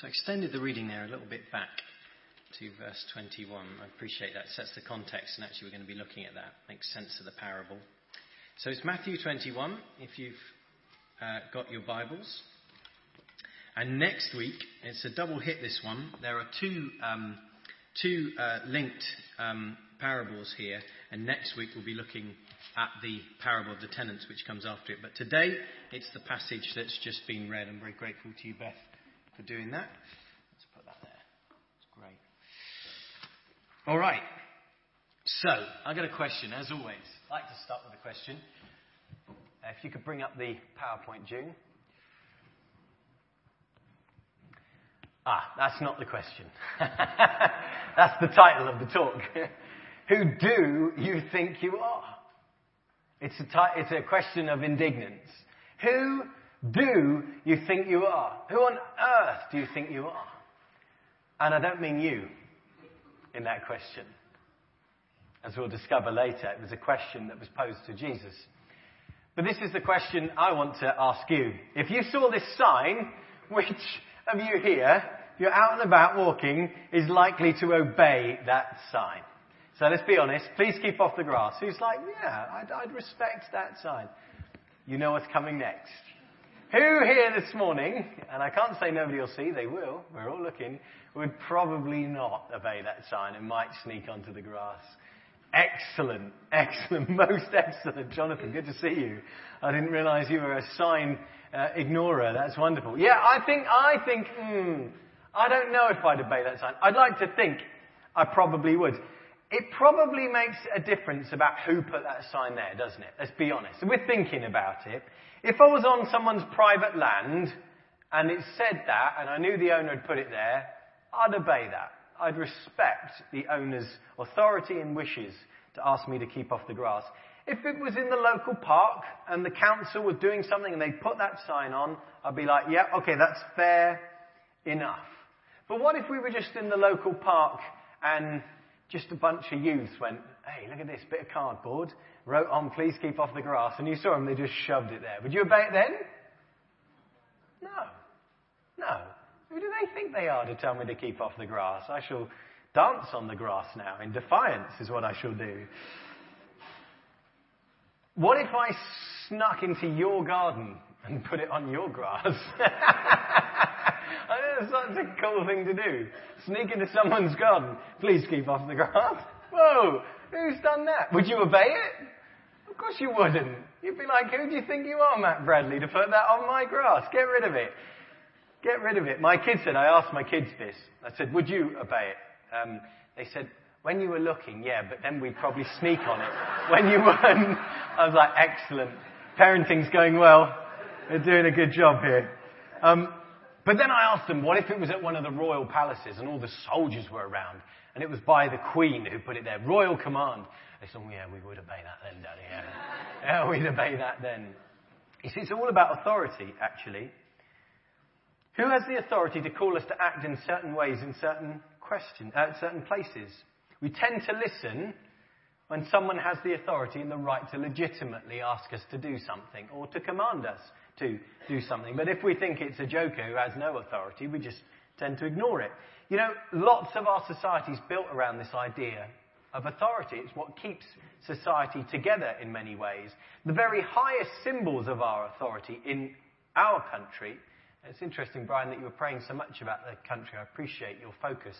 So I extended the reading there a little bit back to verse 21. I appreciate that. Sets the context, and actually, we're going to be looking at that. Makes sense of the parable. So it's Matthew 21, if you've uh, got your Bibles. And next week, it's a double hit, this one. There are two, um, two uh, linked um, parables here, and next week we'll be looking at the parable of the tenants, which comes after it. But today, it's the passage that's just been read. I'm very grateful to you, Beth, for doing that. Let's put that there. It's great. All right. So, I've got a question, as always. I'd like to start with a question. If you could bring up the PowerPoint, June. Ah, that's not the question. that's the title of the talk. Who do you think you are? It's a, t- it's a question of indignance. Who do you think you are? Who on earth do you think you are? And I don't mean you in that question. As we'll discover later, it was a question that was posed to Jesus. But this is the question I want to ask you. If you saw this sign, which of you here, you're out and about walking, is likely to obey that sign? So let's be honest. Please keep off the grass. Who's like, yeah, I'd, I'd respect that sign. You know what's coming next. Who here this morning, and I can't say nobody will see, they will, we're all looking, would probably not obey that sign and might sneak onto the grass. Excellent, excellent, most excellent. Jonathan, good to see you. I didn't realize you were a sign uh, ignorer. That's wonderful. Yeah, I think, I think, hmm, I don't know if I'd obey that sign. I'd like to think I probably would. It probably makes a difference about who put that sign there, doesn't it? Let's be honest. We're thinking about it. If I was on someone's private land and it said that and I knew the owner had put it there, I'd obey that. I'd respect the owner's authority and wishes to ask me to keep off the grass. If it was in the local park and the council was doing something and they put that sign on, I'd be like, yeah, okay, that's fair enough. But what if we were just in the local park and just a bunch of youths went, hey, look at this bit of cardboard, wrote on, please keep off the grass, and you saw them, they just shoved it there. Would you obey it then? No. No. Who do they think they are to tell me to keep off the grass? I shall dance on the grass now. In defiance is what I shall do. What if I snuck into your garden and put it on your grass? I know it's such a cool thing to do. Sneak into someone's garden. Please keep off the grass. Whoa, who's done that? Would you obey it? Of course you wouldn't. You'd be like, who do you think you are, Matt Bradley, to put that on my grass? Get rid of it. Get rid of it. My kids said, I asked my kids this. I said, would you obey it? Um, they said, when you were looking, yeah, but then we'd probably sneak on it. When you weren't, I was like, excellent. Parenting's going well. They're doing a good job here. Um, but then I asked them, what if it was at one of the royal palaces and all the soldiers were around and it was by the queen who put it there, royal command? They said, oh, yeah, we would obey that then, Daddy. Yeah, yeah we'd obey that then. You see, it's all about authority, actually. Who has the authority to call us to act in certain ways in certain question, uh, certain places? We tend to listen when someone has the authority and the right to legitimately ask us to do something or to command us to do something. But if we think it's a joker who has no authority, we just tend to ignore it. You know, lots of our society is built around this idea of authority. It's what keeps society together in many ways. The very highest symbols of our authority in our country. It's interesting, Brian, that you were praying so much about the country. I appreciate your focus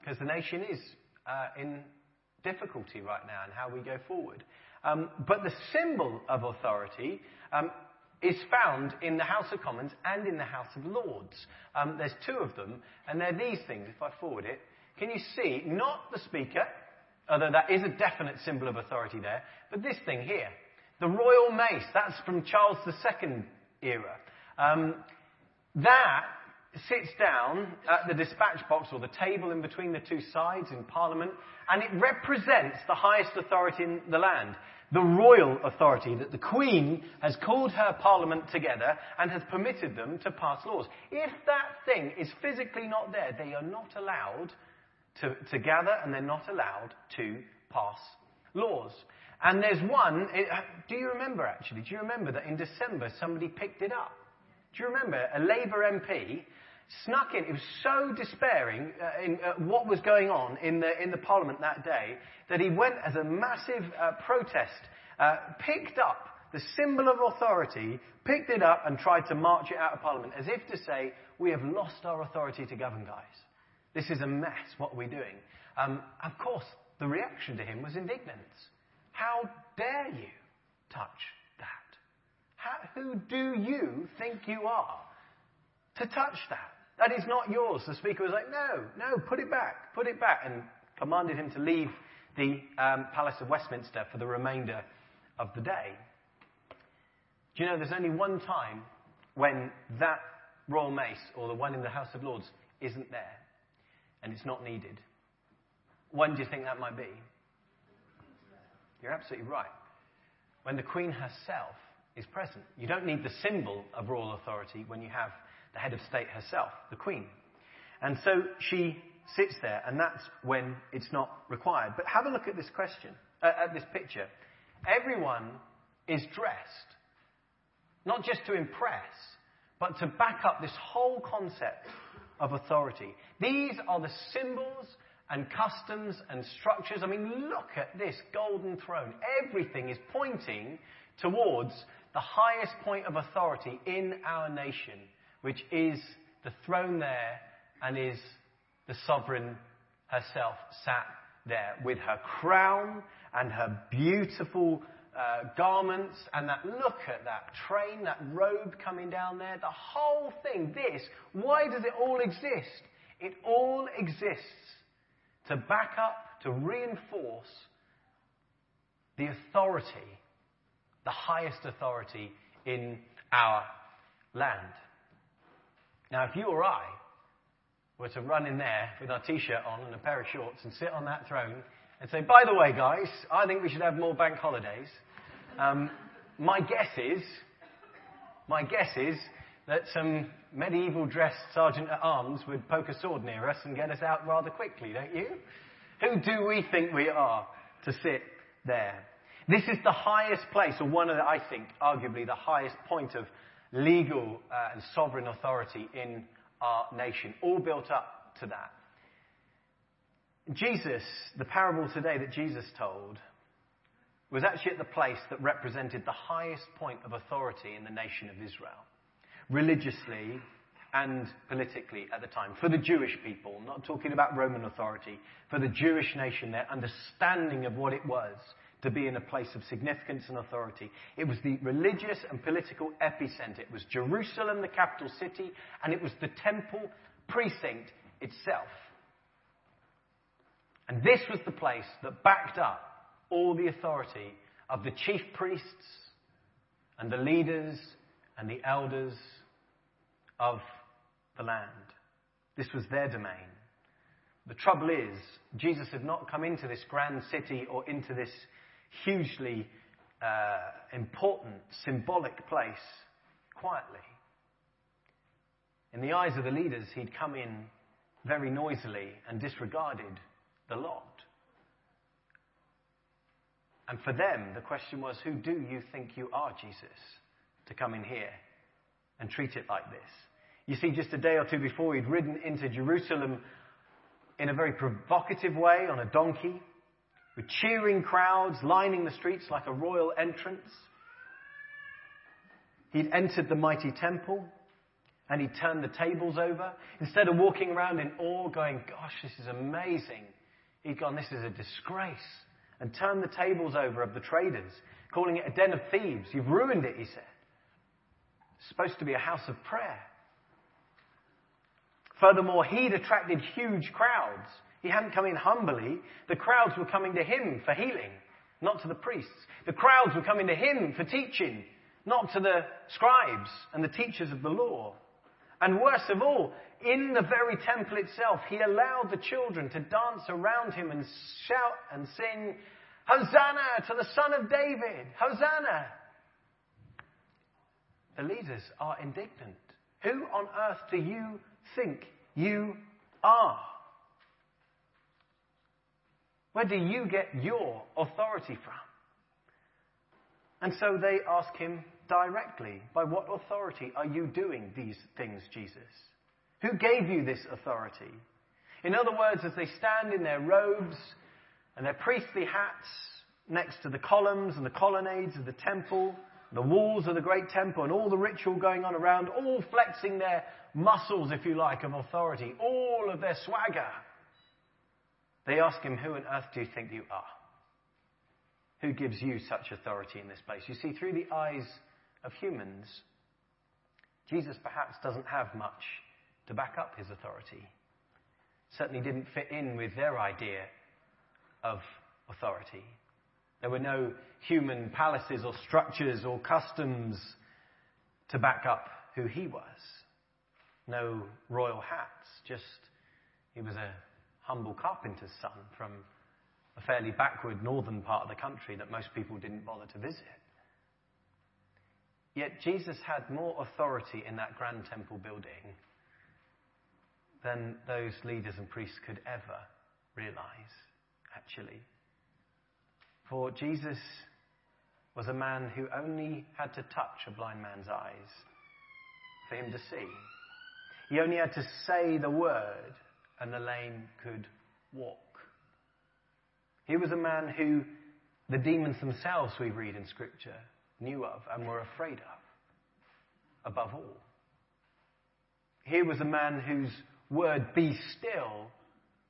because um, the nation is uh, in difficulty right now and how we go forward. Um, but the symbol of authority um, is found in the House of Commons and in the House of Lords. Um, there's two of them, and they're these things. If I forward it, can you see not the Speaker, although that is a definite symbol of authority there, but this thing here, the royal mace. That's from Charles II era. Um, that sits down at the dispatch box or the table in between the two sides in Parliament, and it represents the highest authority in the land the royal authority that the Queen has called her Parliament together and has permitted them to pass laws. If that thing is physically not there, they are not allowed to, to gather and they're not allowed to pass laws. And there's one, it, do you remember actually? Do you remember that in December somebody picked it up? Do you remember? A Labour MP snuck in. It was so despairing uh, in uh, what was going on in the, in the parliament that day that he went as a massive uh, protest, uh, picked up the symbol of authority, picked it up and tried to march it out of parliament as if to say, we have lost our authority to govern, guys. This is a mess. What are we doing? Um, of course, the reaction to him was indignance. How dare you touch that? How, who do you think you are to touch that? That is not yours. The speaker was like, no, no, put it back, put it back, and commanded him to leave the um, Palace of Westminster for the remainder of the day. Do you know there's only one time when that royal mace or the one in the House of Lords isn't there and it's not needed? When do you think that might be? You're absolutely right. When the Queen herself is present. You don't need the symbol of royal authority when you have the head of state herself, the Queen. And so she sits there, and that's when it's not required. But have a look at this question, uh, at this picture. Everyone is dressed, not just to impress, but to back up this whole concept of authority. These are the symbols and customs and structures. I mean, look at this golden throne. Everything is pointing towards the highest point of authority in our nation, which is the throne there and is the sovereign herself sat there with her crown and her beautiful uh, garments and that look at that train, that robe coming down there, the whole thing, this, why does it all exist? It all exists to back up, to reinforce the authority, the highest authority in our land. Now, if you or I were to run in there with our t-shirt on and a pair of shorts and sit on that throne and say, by the way, guys, I think we should have more bank holidays. Um, my guess is, my guess is that some medieval dressed sergeant at arms would poke a sword near us and get us out rather quickly, don't you? Who do we think we are to sit there? This is the highest place, or one of the, I think, arguably the highest point of legal uh, and sovereign authority in our nation, all built up to that. Jesus, the parable today that Jesus told, was actually at the place that represented the highest point of authority in the nation of Israel religiously and politically at the time. For the Jewish people, not talking about Roman authority, for the Jewish nation, their understanding of what it was to be in a place of significance and authority. It was the religious and political epicenter. It was Jerusalem, the capital city, and it was the temple precinct itself. And this was the place that backed up all the authority of the chief priests and the leaders and the elders of the land. This was their domain. The trouble is, Jesus had not come into this grand city or into this hugely uh, important, symbolic place quietly. In the eyes of the leaders, he'd come in very noisily and disregarded the lot. And for them, the question was, who do you think you are, Jesus, to come in here and treat it like this? You see, just a day or two before, he'd ridden into Jerusalem in a very provocative way on a donkey, with cheering crowds lining the streets like a royal entrance. He'd entered the mighty temple and he'd turned the tables over. Instead of walking around in awe, going, Gosh, this is amazing, he'd gone, This is a disgrace, and turned the tables over of the traders, calling it a den of thieves. You've ruined it, he said. It's supposed to be a house of prayer. Furthermore, he'd attracted huge crowds. He hadn't come in humbly. The crowds were coming to him for healing, not to the priests. The crowds were coming to him for teaching, not to the scribes and the teachers of the law. And worst of all, in the very temple itself, he allowed the children to dance around him and shout and sing, Hosanna to the Son of David! Hosanna! The leaders are indignant. Who on earth do you think you are? Where do you get your authority from? And so they ask him directly, By what authority are you doing these things, Jesus? Who gave you this authority? In other words, as they stand in their robes and their priestly hats next to the columns and the colonnades of the temple, the walls of the great temple, and all the ritual going on around, all flexing their muscles, if you like, of authority, all of their swagger, they ask him, Who on earth do you think you are? Who gives you such authority in this place? You see, through the eyes of humans, Jesus perhaps doesn't have much to back up his authority. Certainly didn't fit in with their idea of authority. There were no human palaces or structures or customs to back up who he was. No royal hats, just he was a humble carpenter's son from a fairly backward northern part of the country that most people didn't bother to visit. Yet Jesus had more authority in that grand temple building than those leaders and priests could ever realize, actually. For Jesus was a man who only had to touch a blind man's eyes for him to see. He only had to say the word and the lame could walk. He was a man who the demons themselves, we read in Scripture, knew of and were afraid of, above all. Here was a man whose word, be still,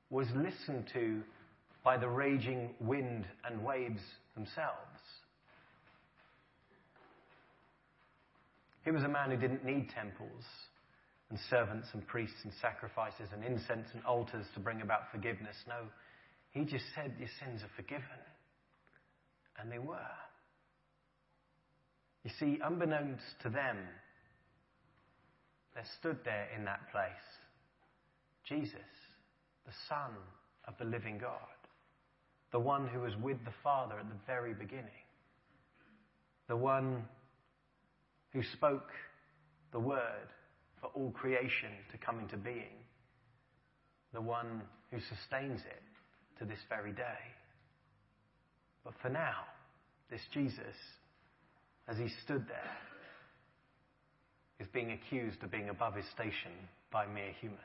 was listened to by the raging wind and waves themselves. He was a man who didn't need temples and servants and priests and sacrifices and incense and altars to bring about forgiveness. No, he just said, Your sins are forgiven. And they were. You see, unbeknownst to them, there stood there in that place Jesus, the Son of the living God, the one who was with the Father at the very beginning, the one who spoke the word for all creation to come into being, the one who sustains it to this very day. But for now, this Jesus, as he stood there, is being accused of being above his station by mere humans.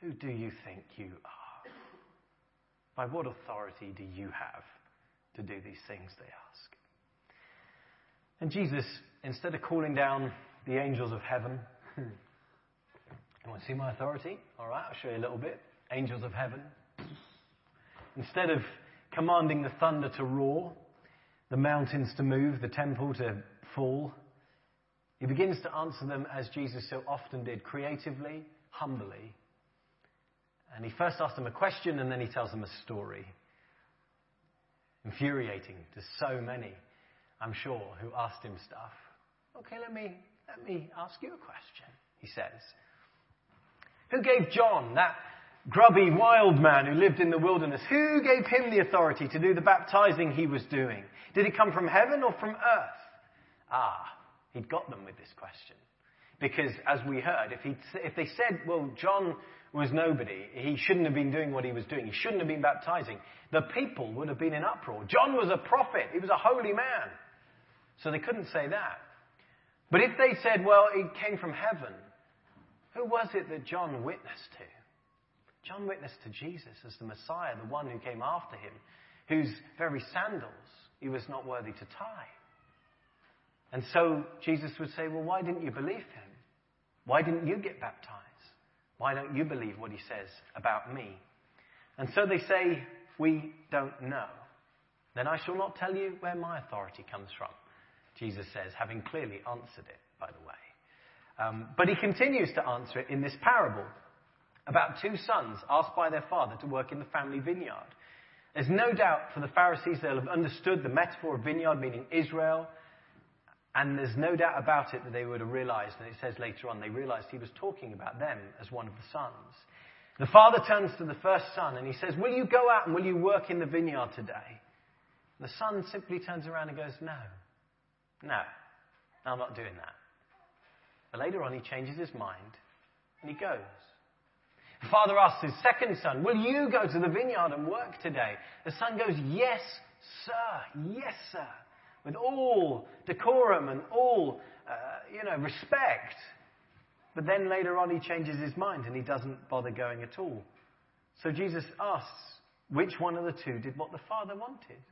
Who do you think you are? By what authority do you have to do these things, they ask. And Jesus, instead of calling down the angels of heaven, you want to see my authority? All right, I'll show you a little bit. Angels of heaven. Instead of commanding the thunder to roar, the mountains to move, the temple to fall, he begins to answer them as Jesus so often did, creatively, humbly. And he first asks them a question and then he tells them a story. Infuriating to so many, I'm sure, who asked him stuff. Okay, let me, let me ask you a question, he says. Who gave John, that grubby wild man who lived in the wilderness, who gave him the authority to do the baptizing he was doing? Did it come from heaven or from earth? Ah, he'd got them with this question. Because as we heard, if, he if they said, well, John was nobody, he shouldn't have been doing what he was doing, he shouldn't have been baptizing, the people would have been in uproar. John was a prophet, he was a holy man. So they couldn't say that. But if they said, well, it came from heaven, who was it that John witnessed to? John witnessed to Jesus as the Messiah, the one who came after him, whose very sandals he was not worthy to tie. And so Jesus would say, Well, why didn't you believe him? Why didn't you get baptized? Why don't you believe what he says about me? And so they say, We don't know. Then I shall not tell you where my authority comes from, Jesus says, having clearly answered it, by the way. Um, but he continues to answer it in this parable about two sons asked by their father to work in the family vineyard. There's no doubt for the Pharisees they'll have understood the metaphor of vineyard meaning Israel, and there's no doubt about it that they would have realized, and it says later on, they realized he was talking about them as one of the sons. The father turns to the first son and he says, Will you go out and will you work in the vineyard today? The son simply turns around and goes, No, no, I'm not doing that. But later on, he changes his mind and he goes. The father asks his second son, Will you go to the vineyard and work today? The son goes, Yes, sir. Yes, sir. With all decorum and all, uh, you know, respect. But then later on, he changes his mind and he doesn't bother going at all. So Jesus asks, which one of the two did what the Father wanted?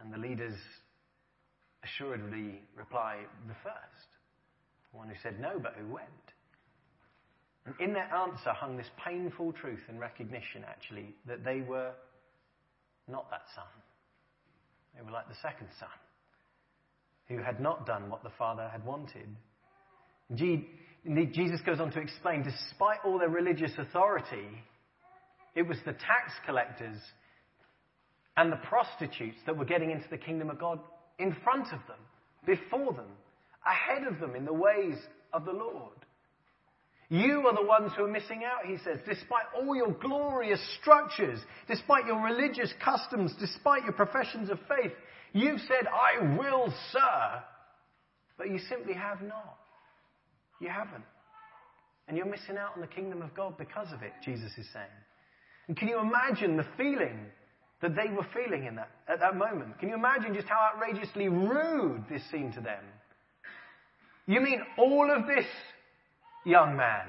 And the leaders assuredly reply, the first. The one who said no, but who went. And in their answer hung this painful truth and recognition, actually, that they were not that son. They were like the second son, who had not done what the Father had wanted. Indeed, Jesus goes on to explain, despite all their religious authority, it was the tax collectors and the prostitutes that were getting into the kingdom of God in front of them, before them, ahead of them in the ways of the Lord. You are the ones who are missing out, he says, despite all your glorious structures, despite your religious customs, despite your professions of faith. You've said, I will sir, but you simply have not. You haven't. And you're missing out on the kingdom of God because of it, Jesus is saying. And can you imagine the feeling that they were feeling in that, at that moment? Can you imagine just how outrageously rude this seemed to them? You mean all of this, young man?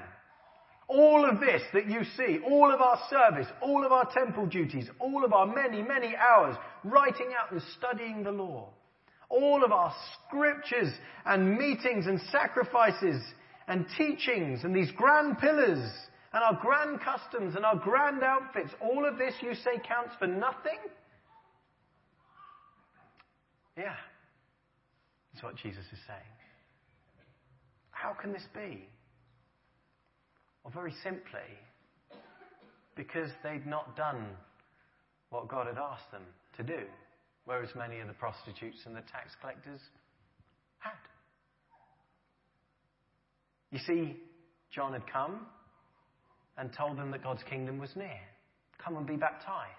All of this that you see, all of our service, all of our temple duties, all of our many, many hours writing out and studying the law, all of our scriptures and meetings and sacrifices and teachings and these grand pillars and our grand customs and our grand outfits, all of this you say counts for nothing? Yeah. That's what Jesus is saying. How can this be? Well, very simply, because they'd not done what God had asked them to do, whereas many of the prostitutes and the tax collectors had. You see, John had come and told them that God's kingdom was near. Come and be baptized.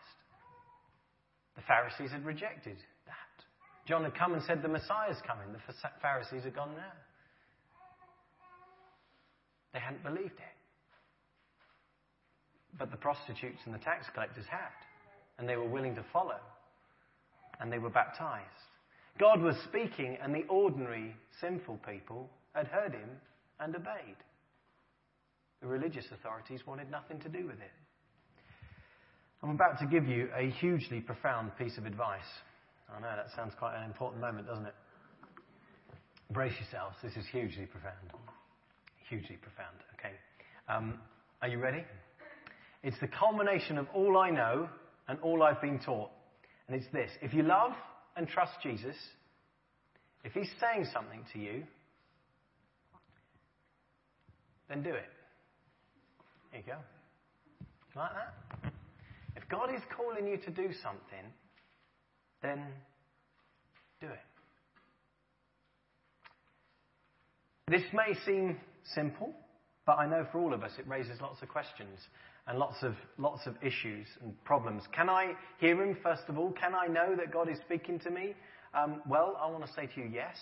The Pharisees had rejected that. John had come and said, The Messiah's coming. The Pharisees had gone, No. They hadn't believed it. But the prostitutes and the tax collectors had. And they were willing to follow. And they were baptized. God was speaking, and the ordinary, sinful people had heard him and obeyed. The religious authorities wanted nothing to do with it. I'm about to give you a hugely profound piece of advice. I know that sounds quite an important moment, doesn't it? Brace yourselves. This is hugely profound. Hugely profound. Okay. Um, are you ready? It's the culmination of all I know and all I've been taught. And it's this if you love and trust Jesus, if he's saying something to you, then do it. There you go. Like that? If God is calling you to do something, then do it. This may seem simple, but I know for all of us it raises lots of questions and lots of, lots of issues and problems. Can I hear Him, first of all? Can I know that God is speaking to me? Um, well, I want to say to you, yes.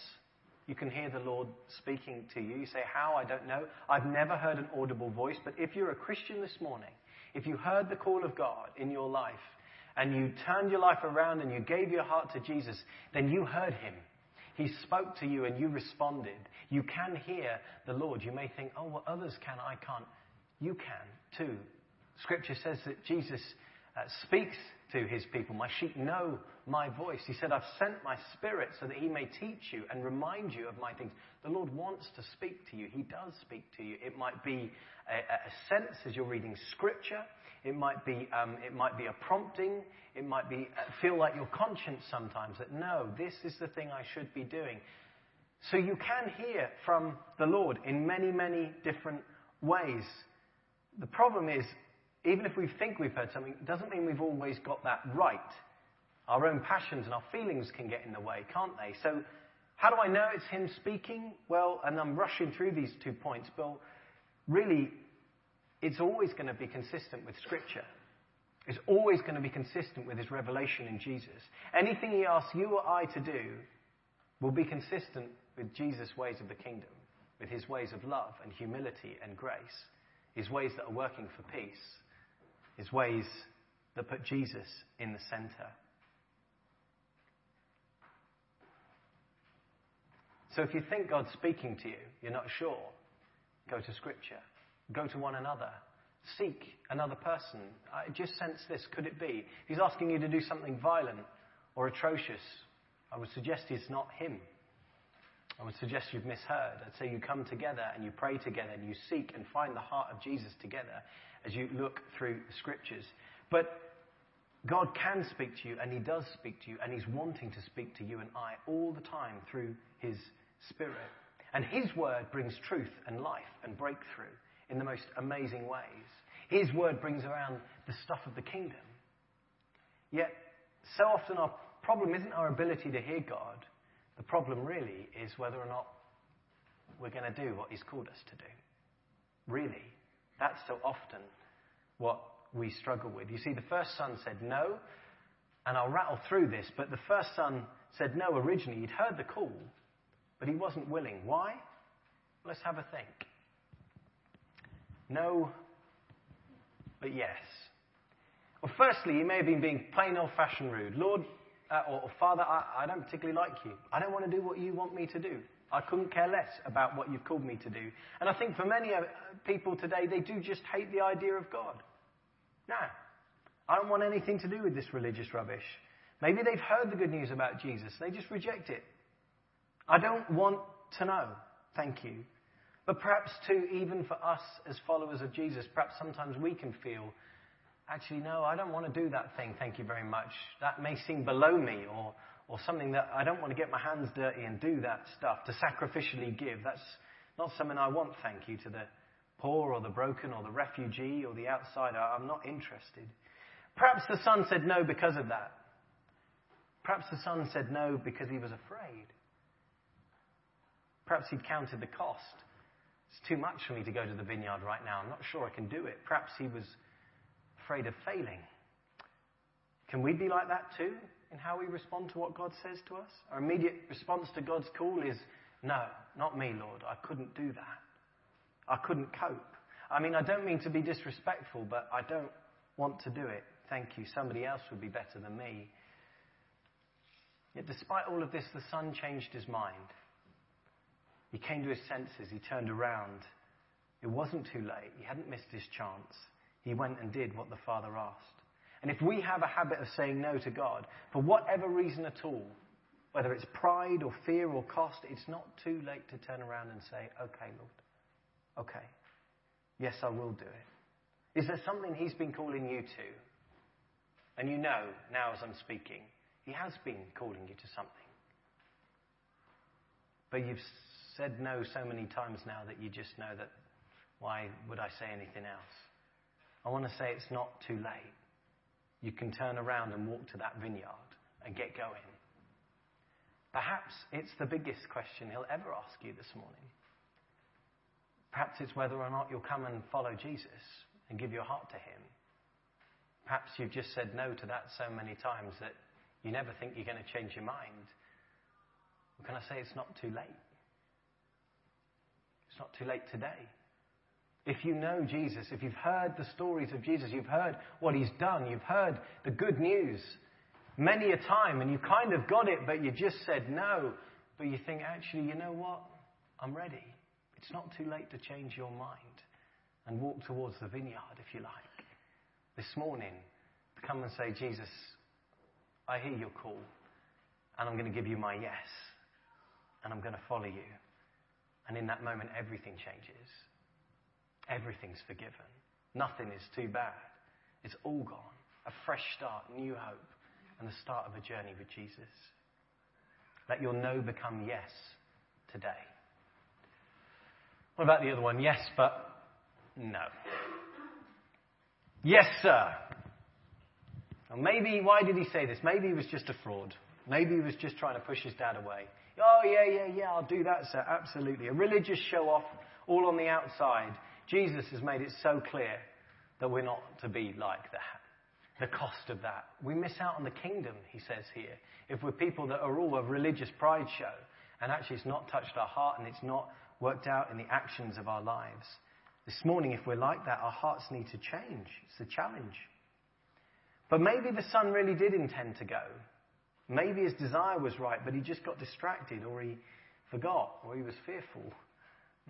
You can hear the Lord speaking to you. You say, How? I don't know. I've never heard an audible voice. But if you're a Christian this morning, if you heard the call of God in your life, and you turned your life around and you gave your heart to Jesus, then you heard Him. He spoke to you and you responded. You can hear the Lord. You may think, oh, well, others can, I can't. You can too. Scripture says that Jesus uh, speaks to his people. My sheep know my voice. He said, I've sent my spirit so that he may teach you and remind you of my things. The Lord wants to speak to you. He does speak to you. It might be a, a sense as you're reading scripture. It might be, um, it might be a prompting. It might be uh, feel like your conscience sometimes that no, this is the thing I should be doing. So you can hear from the Lord in many, many different ways. The problem is even if we think we've heard something, it doesn't mean we've always got that right. Our own passions and our feelings can get in the way, can't they? So, how do I know it's Him speaking? Well, and I'm rushing through these two points, but really, it's always going to be consistent with Scripture. It's always going to be consistent with His revelation in Jesus. Anything He asks you or I to do will be consistent with Jesus' ways of the kingdom, with His ways of love and humility and grace, His ways that are working for peace His ways that put Jesus in the center. So if you think God's speaking to you, you're not sure, Go to Scripture. Go to one another. Seek another person. I just sense this. Could it be? He's asking you to do something violent or atrocious. I would suggest it's not him. I would suggest you've misheard. I'd say you come together and you pray together and you seek and find the heart of Jesus together as you look through the scriptures. But God can speak to you and He does speak to you and He's wanting to speak to you and I all the time through His Spirit. And His word brings truth and life and breakthrough in the most amazing ways. His word brings around the stuff of the kingdom. Yet, so often our problem isn't our ability to hear God. The problem really is whether or not we're going to do what He's called us to do. Really. That's so often what we struggle with. You see, the first son said no, and I'll rattle through this, but the first son said no originally. He'd heard the call, but he wasn't willing. Why? Let's have a think. No, but yes. Well, firstly, he may have been being plain old fashioned rude. Lord, uh, or, or, Father, I, I don't particularly like you. I don't want to do what you want me to do. I couldn't care less about what you've called me to do. And I think for many uh, people today, they do just hate the idea of God. No, I don't want anything to do with this religious rubbish. Maybe they've heard the good news about Jesus. They just reject it. I don't want to know. Thank you. But perhaps, too, even for us as followers of Jesus, perhaps sometimes we can feel, actually, no, I don't want to do that thing. Thank you very much. That may seem below me or, or something that I don't want to get my hands dirty and do that stuff, to sacrificially give. That's not something I want, thank you, to the poor or the broken or the refugee or the outsider. I'm not interested. Perhaps the son said no because of that. Perhaps the son said no because he was afraid. Perhaps he'd counted the cost. It's too much for me to go to the vineyard right now. I'm not sure I can do it. Perhaps he was afraid of failing. Can we be like that too? in how we respond to what God says to us? Our immediate response to God's call is, No, not me, Lord. I couldn't do that. I couldn't cope. I mean, I don't mean to be disrespectful, but I don't want to do it. Thank you. Somebody else would be better than me. Yet, despite all of this, the son changed his mind. He came to his senses. He turned around. It wasn't too late. He hadn't missed his chance. He went and did what the father asked. And if we have a habit of saying no to God, for whatever reason at all, whether it's pride or fear or cost, it's not too late to turn around and say, okay, Lord, okay, yes, I will do it. Is there something He's been calling you to? And you know now as I'm speaking, He has been calling you to something. But you've said no so many times now that you just know that why would I say anything else? I want to say it's not too late you can turn around and walk to that vineyard and get going. Perhaps it's the biggest question he'll ever ask you this morning. Perhaps it's whether or not you'll come and follow Jesus and give your heart to him. Perhaps you've just said no to that so many times that you never think you're going to change your mind. can I say it's not too late? Not too late today. If you know Jesus, if you've heard the stories of Jesus, you've heard what he's done, you've heard the good news many a time, and you kind of got it, but you just said no. But you think, actually, you know what? I'm ready. It's not too late to change your mind and walk towards the vineyard, if you like. This morning, to come and say, Jesus, I hear your call, and I'm going to give you my yes, and I'm going to follow you. And in that moment, everything changes. Everything's forgiven. Nothing is too bad. It's all gone. A fresh start, new hope, and the start of a journey with Jesus. Let your no become yes today. What about the other one? Yes, but no. Yes, sir. Well, maybe, why did he say this? Maybe he was just a fraud. Maybe he was just trying to push his dad away. Oh, yeah, yeah, yeah, I'll do that, sir. Absolutely. A religious show off, all on the outside. Jesus has made it so clear that we're not to be like that. The cost of that. We miss out on the kingdom, he says here, if we're people that are all a religious pride show and actually it's not touched our heart and it's not worked out in the actions of our lives. This morning, if we're like that, our hearts need to change. It's a challenge. But maybe the son really did intend to go. Maybe his desire was right, but he just got distracted or he forgot or he was fearful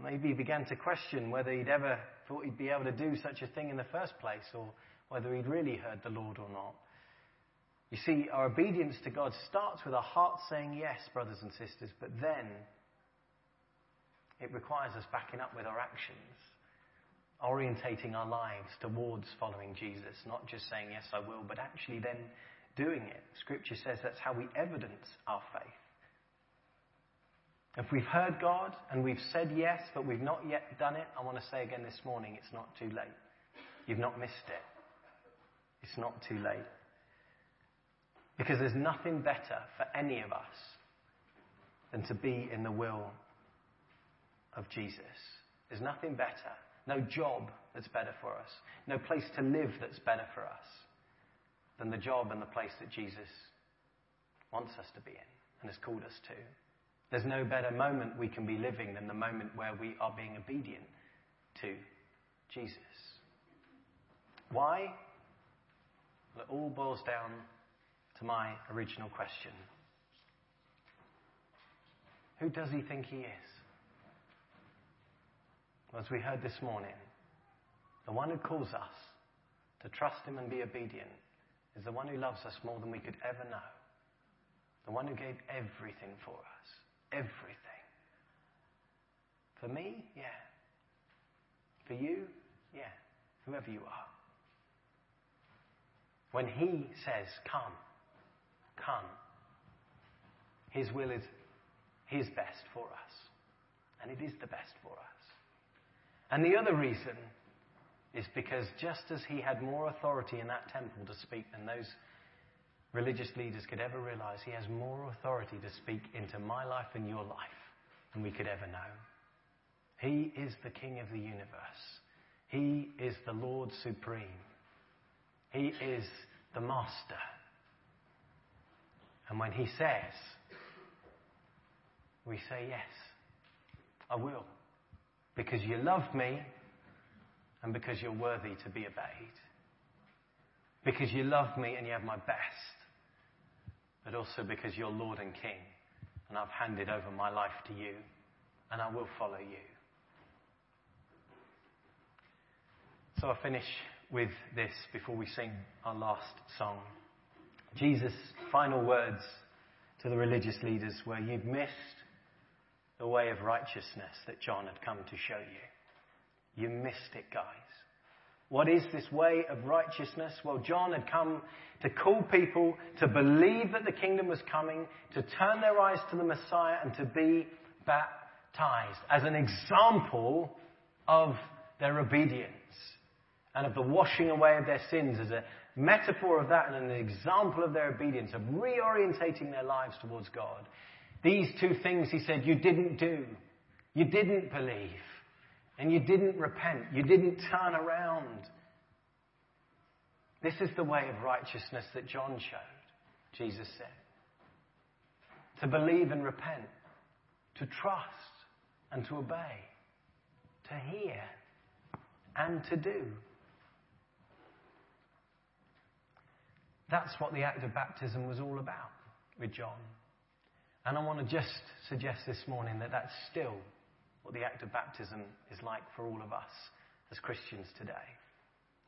Maybe he began to question whether he'd ever thought he'd be able to do such a thing in the first place or whether he'd really heard the Lord or not. You see, our obedience to God starts with our heart saying yes, brothers and sisters, but then it requires us backing up with our actions, orientating our lives towards following Jesus, not just saying, yes, I will, but actually then doing it. Scripture says that's how we evidence our faith. If we've heard God and we've said yes, but we've not yet done it, I want to say again this morning, it's not too late. You've not missed it. It's not too late. Because there's nothing better for any of us than to be in the will of Jesus. There's nothing better. No job that's better for us. No place to live that's better for us than the job and the place that Jesus wants us to be in and has called us to. There's no better moment we can be living than the moment where we are being obedient to Jesus. Why? Well, it all boils down to my original question Who does he think he is? As we heard this morning, the one who calls us to trust him and be obedient is the one who loves us more than we could ever know. The one who gave everything for us. Everything. For me, yeah. For you, yeah. Whoever you are. When He says, Come, come, His will is His best for us. And it is the best for us. And the other reason is because just as He had more authority in that temple to speak than those religious leaders could ever realize, He has more authority to speak into my life and your life than we could ever know. He is the King of the universe. He is the Lord supreme. He is the Master. And when He says, we say, Yes, I will. Because you love me and because you're worthy to be obeyed. Because you love me and you have my best. But also because you're Lord and King. And I've handed over my life to you. And I will follow you. So I finish with this before we sing our last song. Jesus' final words to the religious leaders were, You've missed the way of righteousness that John had come to show you. You missed it, guys. What is this way of righteousness? Well, John had come to call people to believe that the kingdom was coming, to turn their eyes to the Messiah, and to be baptized as an example of their obedience and of the washing away of their sins as a metaphor of that and an example of their obedience, of reorientating their lives towards God. These two things, he said, you didn't do. You didn't believe. And you didn't repent. You didn't turn around. This is the way of righteousness that John showed, Jesus said. To believe and repent, to trust and to obey, to hear and to do. That's what the act of baptism was all about with John. And I want to just suggest this morning that that's still what the act of baptism is like for all of us as Christians today.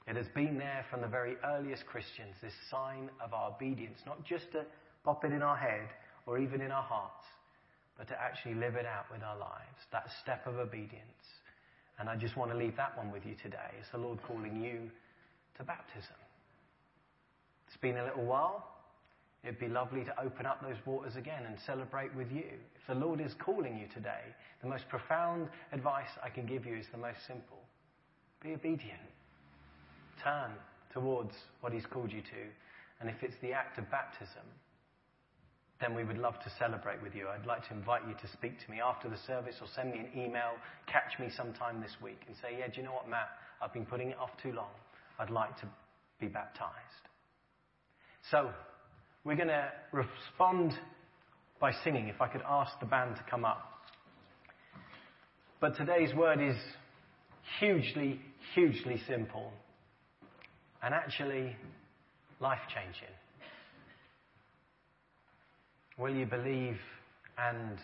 It has been there from the very earliest Christians, this sign of our obedience, not just to pop it in our head or even in our hearts, but to actually live it out with our lives, that step of obedience. And I just want to leave that one with you today. Is the Lord calling you to baptism? It's been a little while. It'd be lovely to open up those waters again and celebrate with you. If the Lord is calling you today, the most profound advice I can give you is the most simple. Be obedient. Turn towards what He's called you to. And if it's the act of baptism, then we would love to celebrate with you. I'd like to invite you to speak to me after the service or send me an email, catch me sometime this week and say, yeah, do you know what, Matt? I've been putting it off too long. I'd like to be baptized. So, we're going to respond by singing. If I could ask the band to come up. But today's word is hugely, hugely simple and actually life changing. Will you believe and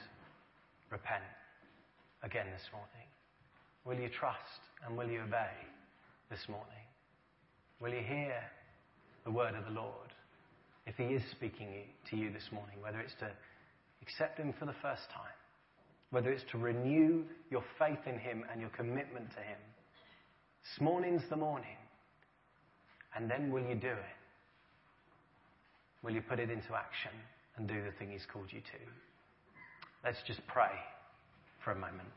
repent again this morning? Will you trust and will you obey this morning? Will you hear the word of the Lord? If He is speaking to you this morning, whether it's to accept Him for the first time, whether it's to renew your faith in Him and your commitment to Him. This morning's the morning. And then will you do it? Will you put it into action and do the thing He's called you to? Let's just pray for a moment.